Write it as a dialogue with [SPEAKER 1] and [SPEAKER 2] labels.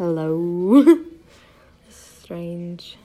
[SPEAKER 1] Hello. Strange.